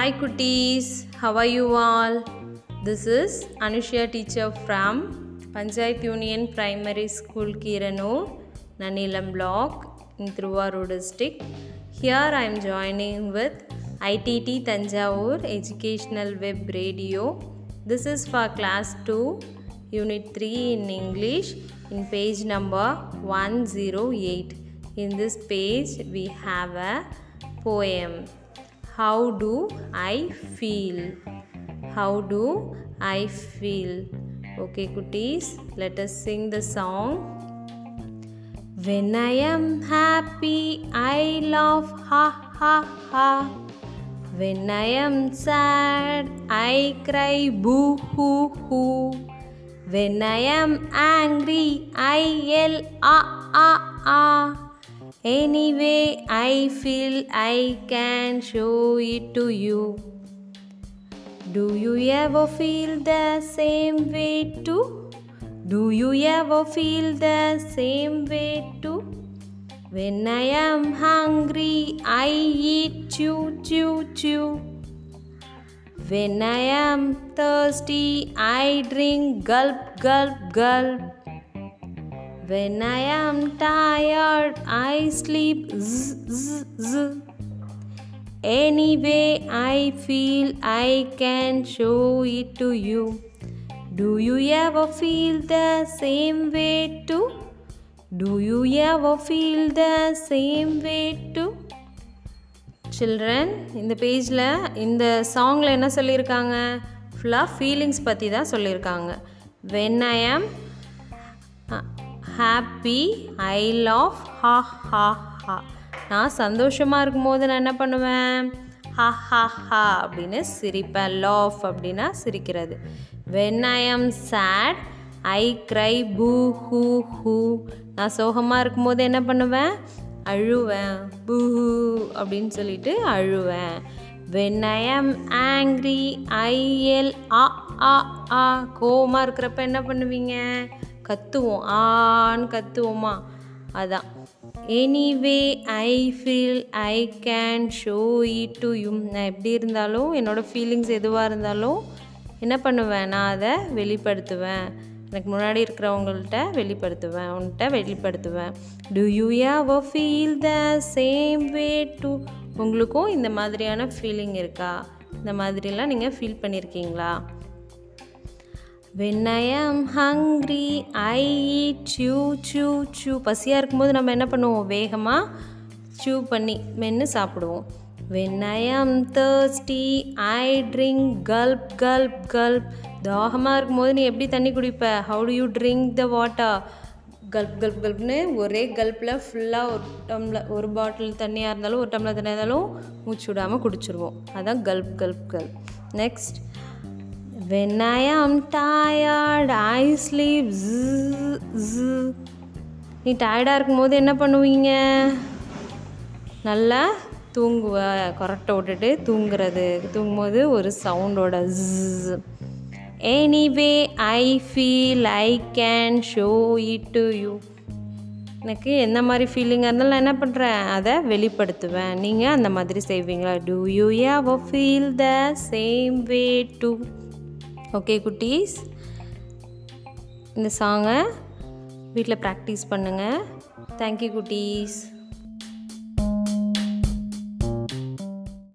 Hi kuties, how are you all? This is Anushya teacher from Panchayat Union Primary School Kiranur, Nanilam block in Thiruvarur district. Here I am joining with ITT Tanjavur Educational Web Radio. This is for class 2, unit 3 in English in page number 108. In this page we have a poem. How do I feel? How do I feel? Okay, cuties, let us sing the song. When I am happy, I laugh, ha ha ha. When I am sad, I cry, boo hoo hoo. When I am angry, I yell, ah ah ah. Anyway, I feel I can show it to you. Do you ever feel the same way too? Do you ever feel the same way too? When I am hungry, I eat chew chew chew. When I am thirsty, I drink gulp gulp gulp. When I am tired, I sleep z z z. Anyway, I feel I can show it to you. Do you ever feel the same way too? Do you ever feel the same way too? Children இந்த பேஜில் இந்த சாங்கில் என்ன சொல்லியிருக்காங்க ஃபுல்லாக feelings பற்றி தான் சொல்லியிருக்காங்க when I am happy I love ஹா ஹா ஹா. நான் சந்தோஷமாக இருக்கும்போது நான் என்ன பண்ணுவேன்? ஹா ஹா ஹா அப்படின்னு சிரிப்பேன். லாஃப் அப்படின்னா சிரிக்கிறது. When I am sad I cry boo hoo hoo நான் சோகமாக இருக்கும்போது என்ன பண்ணுவேன்? அழுவேன். பூ அப்படின்னு சொல்லிட்டு அழுவேன். வென் ஐ ஆம் ஆங்க்ரி ஐஎல் ஆ ஆ ஆ கோவமாக இருக்கிறப்ப என்ன பண்ணுவீங்க? கத்துவோம். ஆன்னு கத்துவோமா? அதான். Anyway I feel I can show it to you நான் எப்படி இருந்தாலும் என்னோடய ஃபீலிங்ஸ் எதுவாக இருந்தாலும் என்ன பண்ணுவேன்? நான் அதை வெளிப்படுத்துவேன். எனக்கு முன்னாடி இருக்கிறவங்கள்ட்ட வெளிப்படுத்துவேன். உன்கிட்ட வெளிப்படுத்துவேன். Do you ever feel the same way do உங்களுக்கும் இந்த மாதிரியான ஃபீலிங் இருக்கா? இந்த மாதிரிலாம் நீங்கள் ஃபீல் பண்ணியிருக்கீங்களா when I am hungry I eat சூ சூ சூ பசியாக இருக்கும்போது நம்ம என்ன பண்ணுவோம்? வேகமாக சூ பண்ணி மென்று சாப்பிடுவோம். வென் ஐ ஆம் தேர்ஸ்டி ஐ ட்ரிங்க் கல்ப் கல்ப் கல்ப் தாகமாக இருக்கும்போது நீ எப்படி தண்ணி குடிப்ப? How do you drink the water gulp gulp கல்ப்னு ஒரே கல்ப்பில் ஃபுல்லாக ஒரு டம்ளர் ஒரு பாட்டில் தண்ணியாக இருந்தாலும் ஒரு டம்ளர் தண்ணியாக இருந்தாலும் மூச்சு விடாமல் குடிச்சிருவோம். அதுதான் gulp gulp gulp next when I ஆம் டயர்ட் ஐ ஸ்லீப் நீ டயர்டாக இருக்கும்போது என்ன பண்ணுவீங்க? நல்லா தூங்குவ கொரட்டை விட்டுட்டு தூங்குறது. தூங்கும்போது ஒரு சவுண்டோட ஜ் anyway I feel I can show it to you எனக்கு எந்த மாதிரி ஃபீலிங்காக இருந்தாலும் நான் என்ன பண்ணுறேன் அதை வெளிப்படுத்துவேன். நீங்கள் அந்த மாதிரி செய்வீங்களா? Do you ever feel the same way do okay குட்டீஸ். இந்த சாங்கை வீட்டில் ப்ராக்டிஸ் பண்ணுங்கள் தேங்க்யூ குட்டீஸ்.